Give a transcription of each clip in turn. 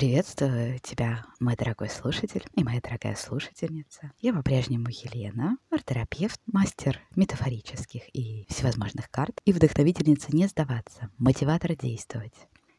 Приветствую тебя, мой дорогой слушатель и моя дорогая слушательница. Я по-прежнему Елена, арт-терапевт, мастер метафорических и всевозможных карт и вдохновительница не сдаваться, мотиватор действовать.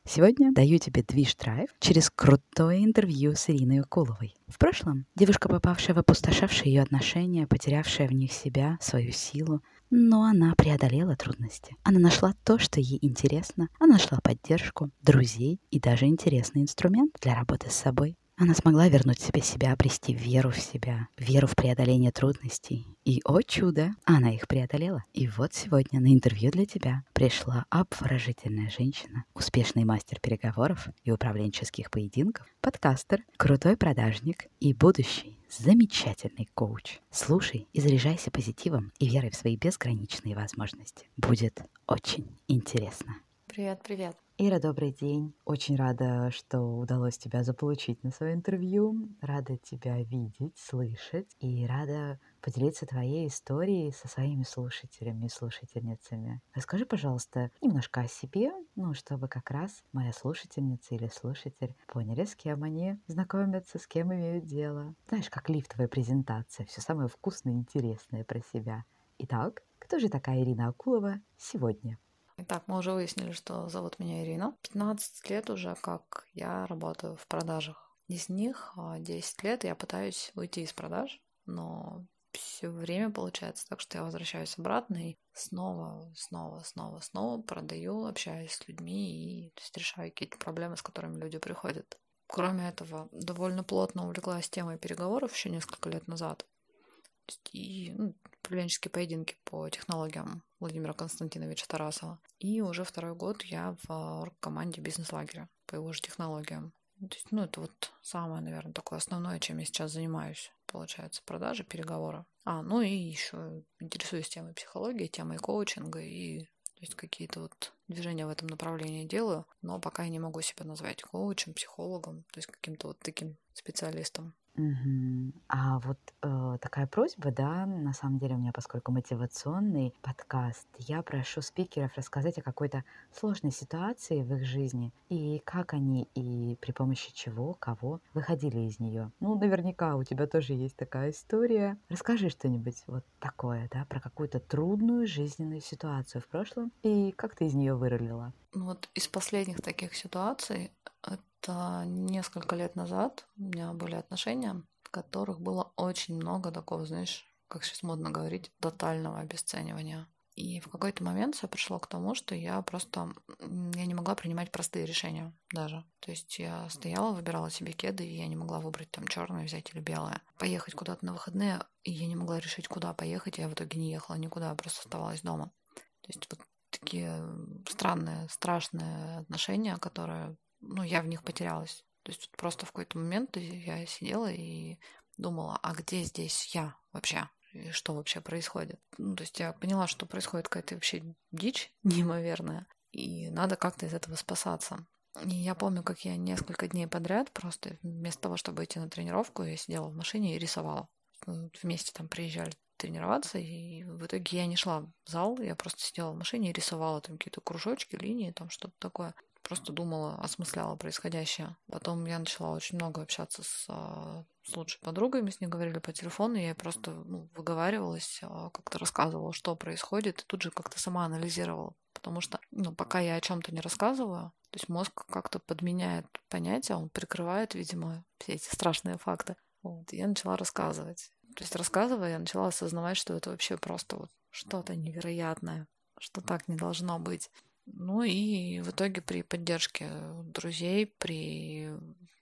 Сегодня даю тебе движ драйв через крутое интервью с Ириной Укуловой. В прошлом девушка, попавшая в опустошавшие ее отношения, потерявшая в них себя, свою силу, но она преодолела трудности. Она нашла то, что ей интересно. Она нашла поддержку, друзей и даже интересный инструмент для работы с собой. Она смогла вернуть себе себя, обрести веру в себя, веру в преодоление трудностей. И, о чудо, она их преодолела. И вот сегодня на интервью для тебя пришла обворожительная женщина, успешный мастер переговоров и управленческих поединков, подкастер, крутой продажник и будущий замечательный коуч. Слушай и заряжайся позитивом и верой в свои безграничные возможности. Будет очень интересно. Привет, привет. Ира, добрый день. Очень рада, что удалось тебя заполучить на свое интервью. Рада тебя видеть, слышать и рада поделиться твоей историей со своими слушателями и слушательницами. Расскажи, пожалуйста, немножко о себе, ну, чтобы как раз моя слушательница или слушатель поняли, с кем они знакомятся, с кем имеют дело. Знаешь, как лифтовая презентация, все самое вкусное и интересное про себя. Итак, кто же такая Ирина Акулова сегодня? Итак, мы уже выяснили, что зовут меня Ирина. 15 лет уже, как я работаю в продажах. Из них 10 а, лет я пытаюсь уйти из продаж, но все время получается так, что я возвращаюсь обратно и снова, снова, снова, снова продаю, общаюсь с людьми и то решаю какие-то проблемы, с которыми люди приходят. Кроме этого, довольно плотно увлеклась темой переговоров еще несколько лет назад. И ну, управленческие поединки по технологиям Владимира Константиновича Тарасова. И уже второй год я в команде бизнес-лагеря по его же технологиям. То есть, ну, это вот самое, наверное, такое основное, чем я сейчас занимаюсь. Получается, продажи, переговоры. А, ну и еще интересуюсь темой психологии, темой коучинга и то есть какие-то вот движения в этом направлении делаю, но пока я не могу себя назвать коучем, психологом, то есть каким-то вот таким специалистом. Мгм. А вот э, такая просьба, да, на самом деле у меня, поскольку мотивационный подкаст, я прошу спикеров рассказать о какой-то сложной ситуации в их жизни и как они и при помощи чего, кого выходили из нее. Ну, наверняка у тебя тоже есть такая история. Расскажи что-нибудь вот такое, да, про какую-то трудную жизненную ситуацию в прошлом и как ты из нее вырулила. Ну Вот из последних таких ситуаций это несколько лет назад у меня были отношения, в которых было очень много такого, знаешь, как сейчас модно говорить, тотального обесценивания. И в какой-то момент все пришло к тому, что я просто я не могла принимать простые решения даже. То есть я стояла, выбирала себе кеды, и я не могла выбрать там черное взять или белое. Поехать куда-то на выходные, и я не могла решить, куда поехать. Я в итоге не ехала никуда, просто оставалась дома. То есть вот такие странные, страшные отношения, которые ну, я в них потерялась. То есть просто в какой-то момент я сидела и думала, а где здесь я вообще? И что вообще происходит? Ну, то есть я поняла, что происходит какая-то вообще дичь неимоверная, и надо как-то из этого спасаться. И я помню, как я несколько дней подряд просто вместо того, чтобы идти на тренировку, я сидела в машине и рисовала. Вместе там приезжали тренироваться, и в итоге я не шла в зал, я просто сидела в машине и рисовала там какие-то кружочки, линии, там что-то такое просто думала, осмысляла происходящее. Потом я начала очень много общаться с, а, с лучшей подругой, мы с ней говорили по телефону, я просто ну, выговаривалась, а, как-то рассказывала, что происходит, и тут же как-то сама анализировала. Потому что, ну, пока я о чем-то не рассказываю, то есть мозг как-то подменяет понятия, он прикрывает, видимо, все эти страшные факты. Вот, и я начала рассказывать. То есть рассказывая, я начала осознавать, что это вообще просто вот что-то невероятное, что так не должно быть. Ну и в итоге при поддержке друзей, при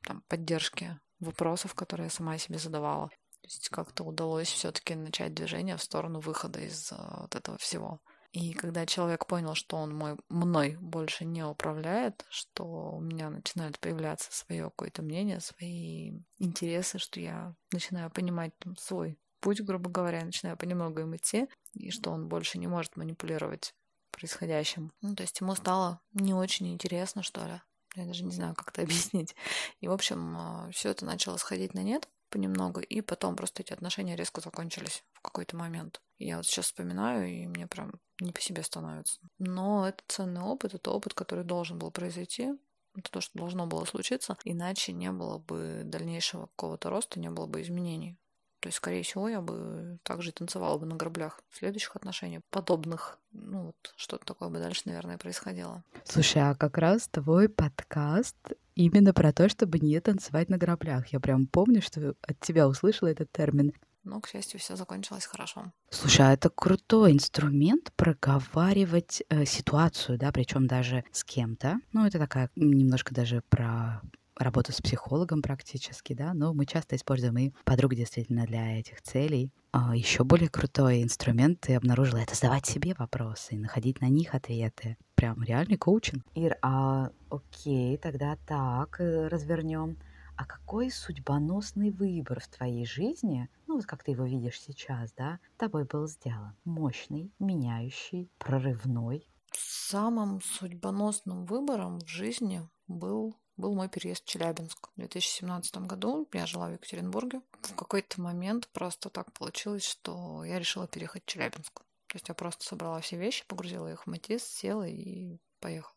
там, поддержке вопросов, которые я сама себе задавала, то есть как-то удалось все-таки начать движение в сторону выхода из uh, вот этого всего. И когда человек понял, что он мой, мной больше не управляет, что у меня начинает появляться свое какое-то мнение, свои интересы, что я начинаю понимать там, свой путь, грубо говоря, начинаю понемногу им идти, и что он больше не может манипулировать происходящим. Ну, то есть ему стало не очень интересно, что ли. Я даже не знаю, как это объяснить. И, в общем, а, все это начало сходить на нет понемногу, и потом просто эти отношения резко закончились в какой-то момент. я вот сейчас вспоминаю, и мне прям не по себе становится. Но это ценный опыт, это опыт, который должен был произойти. Это то, что должно было случиться, иначе не было бы дальнейшего какого-то роста, не было бы изменений. То есть, скорее всего, я бы также танцевала бы на граблях в следующих отношениях, подобных. Ну, вот что-то такое бы дальше, наверное, происходило. Слушай, а как раз твой подкаст именно про то, чтобы не танцевать на граблях. Я прям помню, что от тебя услышала этот термин. Но, к счастью, все закончилось хорошо. Слушай, а это крутой инструмент проговаривать э, ситуацию, да, причем даже с кем-то. Ну, это такая немножко даже про работу с психологом практически, да, но мы часто используем и подруг действительно для этих целей. А еще более крутой инструмент ты обнаружила это задавать себе вопросы и находить на них ответы. Прям реальный коучинг. Ир, а окей, тогда так э, развернем. А какой судьбоносный выбор в твоей жизни, ну вот как ты его видишь сейчас, да, тобой был сделан? Мощный, меняющий, прорывной. Самым судьбоносным выбором в жизни был был мой переезд в Челябинск. В 2017 году я жила в Екатеринбурге. В какой-то момент просто так получилось, что я решила переехать в Челябинск. То есть я просто собрала все вещи, погрузила их в Матис, села и поехала.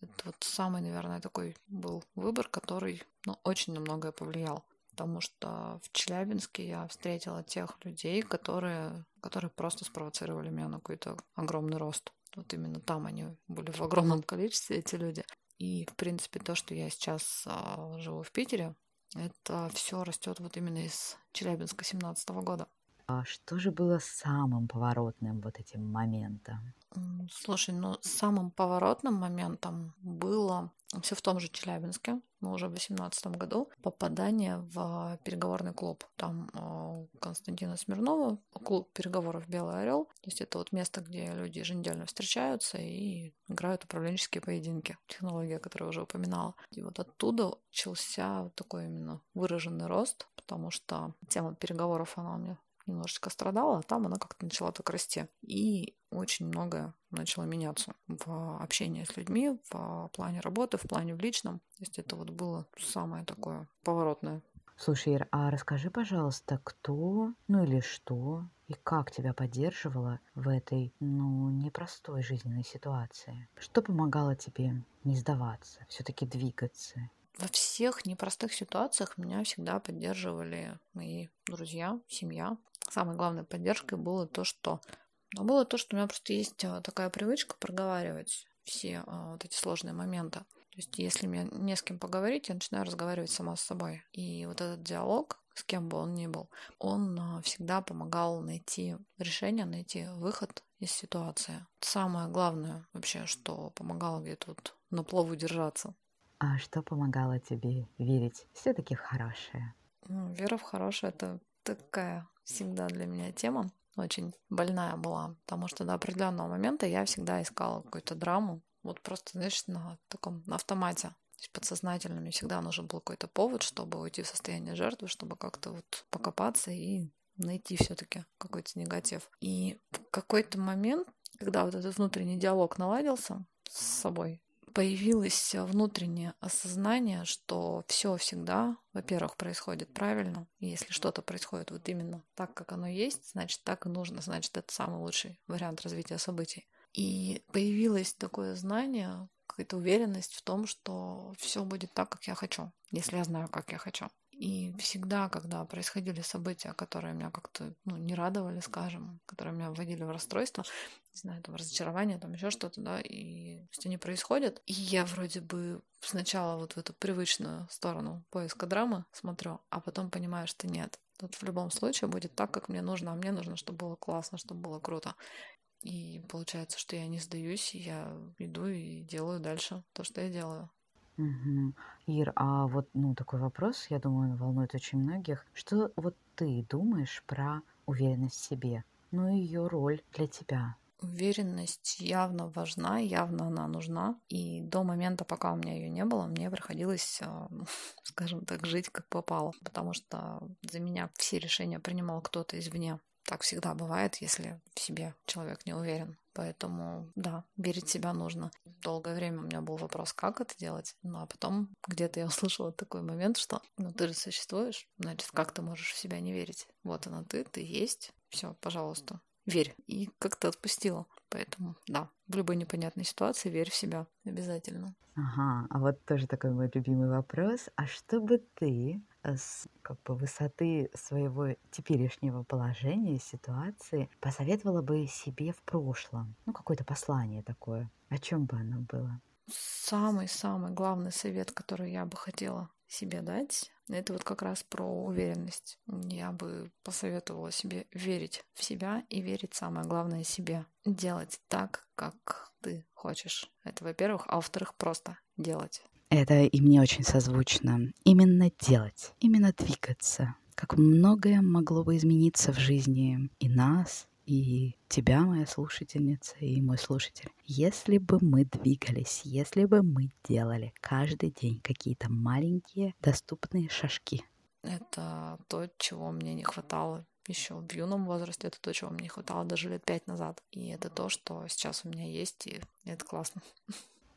Это вот самый, наверное, такой был выбор, который ну, очень на многое повлиял. Потому что в Челябинске я встретила тех людей, которые, которые просто спровоцировали меня на какой-то огромный рост. Вот именно там они были в огромном количестве, эти люди. И, в принципе, то, что я сейчас а, живу в Питере, это все растет вот именно из Челябинска 17 года. А что же было самым поворотным вот этим моментом? Слушай, ну самым поворотным моментом было все в том же Челябинске, но уже в 2018 году, попадание в переговорный клуб. Там а, Константина Смирнова клуб переговоров «Белый орел». То есть это вот место, где люди еженедельно встречаются и играют управленческие поединки. Технология, которую я уже упоминала. И вот оттуда начался такой именно выраженный рост, потому что тема переговоров, она меня немножечко страдала, а там она как-то начала так расти. И очень многое начало меняться в общении с людьми, в плане работы, в плане в личном. То есть это вот было самое такое поворотное. Слушай, Ир, а расскажи, пожалуйста, кто, ну или что, и как тебя поддерживало в этой, ну, непростой жизненной ситуации? Что помогало тебе не сдаваться, все-таки двигаться? Во всех непростых ситуациях меня всегда поддерживали мои друзья, семья. Самой главной поддержкой было то, что но было то, что у меня просто есть а, такая привычка проговаривать все а, вот эти сложные моменты. То есть, если мне не с кем поговорить, я начинаю разговаривать сама с собой. И вот этот диалог, с кем бы он ни был, он а, всегда помогал найти решение, найти выход из ситуации. Самое главное вообще, что помогало где-то вот на плаву держаться. А что помогало тебе верить все-таки в хорошее? Ну, вера в хорошее это такая всегда для меня тема очень больная была, потому что до определенного момента я всегда искала какую-то драму, вот просто, знаешь, на таком на автомате. Подсознательно мне всегда нужен был какой-то повод, чтобы уйти в состояние жертвы, чтобы как-то вот покопаться и найти все-таки какой-то негатив. И в какой-то момент, когда вот этот внутренний диалог наладился с собой, появилось внутреннее осознание, что все всегда, во-первых, происходит правильно. И если что-то происходит вот именно так, как оно есть, значит, так и нужно, значит, это самый лучший вариант развития событий. И появилось такое знание, какая-то уверенность в том, что все будет так, как я хочу, если я знаю, как я хочу. И всегда, когда происходили события, которые меня как-то ну, не радовали, скажем, которые меня вводили в расстройство, не знаю, там разочарование, там еще что-то, да, и то есть они происходят. И я вроде бы сначала вот в эту привычную сторону поиска драмы смотрю, а потом понимаю, что нет. Тут в любом случае будет так, как мне нужно, а мне нужно, чтобы было классно, чтобы было круто. И получается, что я не сдаюсь, я иду и делаю дальше то, что я делаю. Угу. Ир, а вот ну, такой вопрос, я думаю, он волнует очень многих. Что вот ты думаешь про уверенность в себе? Ну и ее роль для тебя? Уверенность явно важна, явно она нужна. И до момента, пока у меня ее не было, мне приходилось, а, скажем так, жить как попало. Потому что за меня все решения принимал кто-то извне. Так всегда бывает, если в себе человек не уверен. Поэтому, да, верить в себя нужно. Долгое время у меня был вопрос, как это делать. Ну, а потом где-то я услышала такой момент, что ну ты же существуешь, значит, как ты можешь в себя не верить? Вот она ты, ты есть. Все, пожалуйста. верь. И как-то отпустила. Поэтому, да, в любой непонятной ситуации верь в себя обязательно. Ага, а вот тоже такой мой любимый вопрос. А что бы ты с как бы высоты своего теперешнего положения, ситуации, посоветовала бы себе в прошлом? Ну, какое-то послание такое. О чем бы оно было? Самый-самый главный совет, который я бы хотела себе дать, это вот как раз про уверенность. Я бы посоветовала себе верить в себя и верить, самое главное, себе. Делать так, как ты хочешь. Это, во-первых. А во-вторых, просто делать. Это и мне очень созвучно. Именно делать, именно двигаться. Как многое могло бы измениться в жизни и нас, и тебя, моя слушательница, и мой слушатель. Если бы мы двигались, если бы мы делали каждый день какие-то маленькие доступные шажки. Это то, чего мне не хватало еще в юном возрасте. Это то, чего мне не хватало даже лет пять назад. И это то, что сейчас у меня есть, и это классно.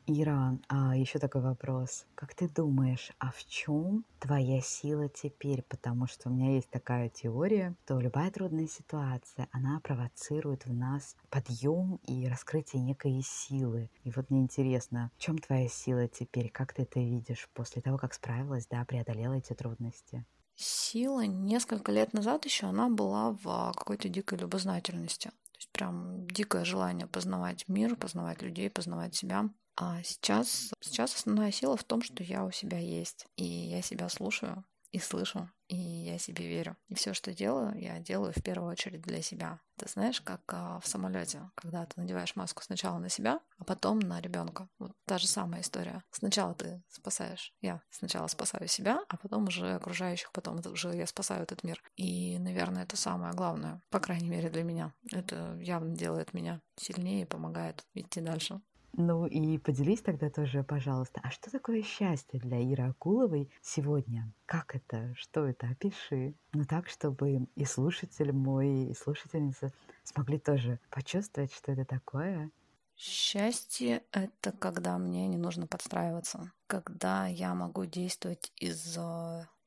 Ира, а еще такой вопрос. Как ты думаешь, а в чем твоя сила теперь? Потому что у меня есть такая теория, что любая трудная ситуация, она провоцирует в нас подъем и раскрытие некой силы. И вот мне интересно, в чем твоя сила теперь? Как ты это видишь после того, как справилась, да, преодолела эти трудности? Сила несколько лет назад еще она была в какой-то дикой любознательности. То есть прям дикое желание познавать мир, познавать людей, познавать себя. А сейчас, сейчас основная сила в том, что я у себя есть, и я себя слушаю и слышу, и я себе верю. И все, что делаю, я делаю в первую очередь для себя. Ты знаешь, как а, в самолете, когда ты надеваешь маску сначала на себя, а потом на ребенка. Вот та же самая история. Сначала ты спасаешь, я сначала спасаю себя, а потом уже окружающих, потом уже я спасаю этот мир. И, наверное, это самое главное, по крайней мере для меня. Это явно делает меня сильнее и помогает идти дальше. Ну и поделись тогда тоже, пожалуйста, а что такое счастье для Иры Акуловой сегодня? Как это? Что это? Опиши. Ну так, чтобы и слушатель мой, и слушательница смогли тоже почувствовать, что это такое. Счастье — это когда мне не нужно подстраиваться, когда я могу действовать из,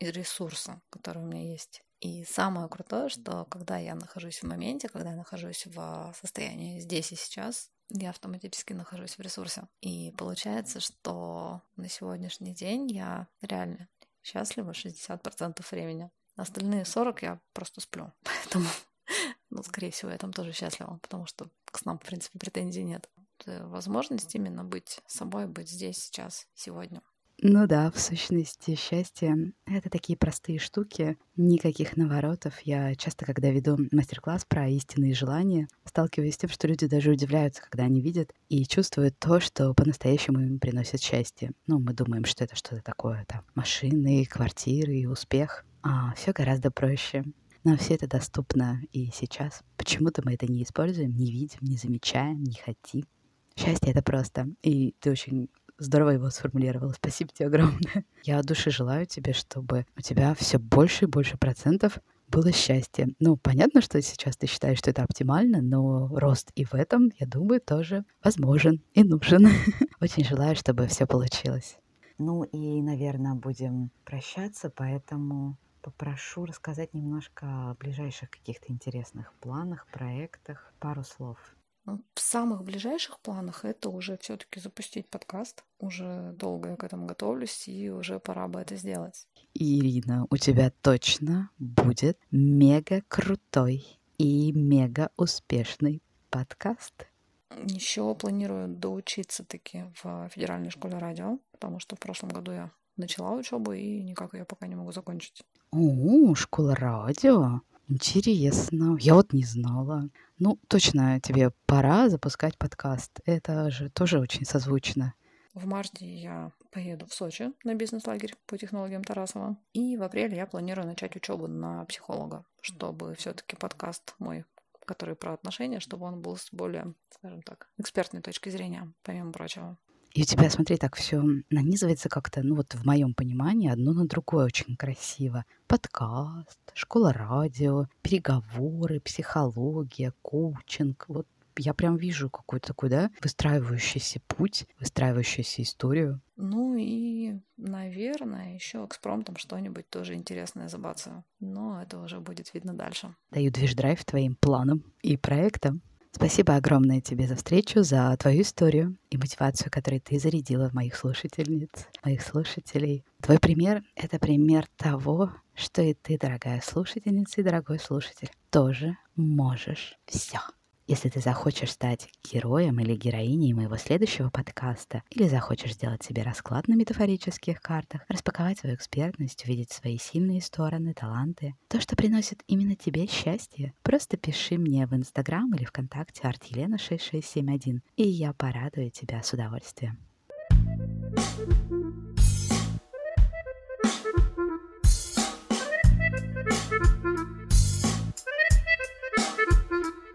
из ресурса, который у меня есть. И самое крутое, что когда я нахожусь в моменте, когда я нахожусь в состоянии здесь и сейчас, я автоматически нахожусь в ресурсе. И получается, что на сегодняшний день я реально счастлива 60% времени. Остальные 40 я просто сплю. Поэтому, ну, скорее всего, я там тоже счастлива, потому что к снам, в принципе, претензий нет. Возможность именно быть собой, быть здесь, сейчас, сегодня. Ну да, в сущности, счастье — это такие простые штуки, никаких наворотов. Я часто, когда веду мастер-класс про истинные желания, сталкиваюсь с тем, что люди даже удивляются, когда они видят и чувствуют то, что по-настоящему им приносит счастье. Ну, мы думаем, что это что-то такое, там, машины, квартиры и успех. А все гораздо проще. Но все это доступно и сейчас. Почему-то мы это не используем, не видим, не замечаем, не хотим. Счастье — это просто. И ты очень здорово его сформулировала. Спасибо тебе огромное. Я от души желаю тебе, чтобы у тебя все больше и больше процентов было счастье. Ну, понятно, что сейчас ты считаешь, что это оптимально, но рост и в этом, я думаю, тоже возможен и нужен. Очень желаю, чтобы все получилось. Ну и, наверное, будем прощаться, поэтому попрошу рассказать немножко о ближайших каких-то интересных планах, проектах, пару слов. В самых ближайших планах это уже все-таки запустить подкаст. Уже долго я к этому готовлюсь, и уже пора бы это сделать. Ирина, у тебя точно будет мега крутой и мега успешный подкаст. Еще планирую доучиться таки в Федеральной школе радио, потому что в прошлом году я начала учебу и никак ее пока не могу закончить. О, школа радио. Интересно. Я вот не знала. Ну, точно тебе пора запускать подкаст. Это же тоже очень созвучно. В марте я поеду в Сочи на бизнес-лагерь по технологиям Тарасова. И в апреле я планирую начать учебу на психолога, чтобы все-таки подкаст мой, который про отношения, чтобы он был с более, скажем так, экспертной точки зрения, помимо прочего. И у тебя, смотри, так все нанизывается как-то, ну вот в моем понимании, одно на другое очень красиво. Подкаст, школа радио, переговоры, психология, коучинг. Вот я прям вижу какой-то такой, да, выстраивающийся путь, выстраивающуюся историю. Ну и, наверное, еще экспромтом что-нибудь тоже интересное забацаю. Но это уже будет видно дальше. Даю движ-драйв твоим планам и проектам. Спасибо огромное тебе за встречу, за твою историю и мотивацию, которую ты зарядила в моих слушательниц, моих слушателей. Твой пример — это пример того, что и ты, дорогая слушательница и дорогой слушатель, тоже можешь все. Если ты захочешь стать героем или героиней моего следующего подкаста, или захочешь сделать себе расклад на метафорических картах, распаковать свою экспертность, увидеть свои сильные стороны, таланты, то, что приносит именно тебе счастье, просто пиши мне в Инстаграм или ВКонтакте артелена6671, и я порадую тебя с удовольствием.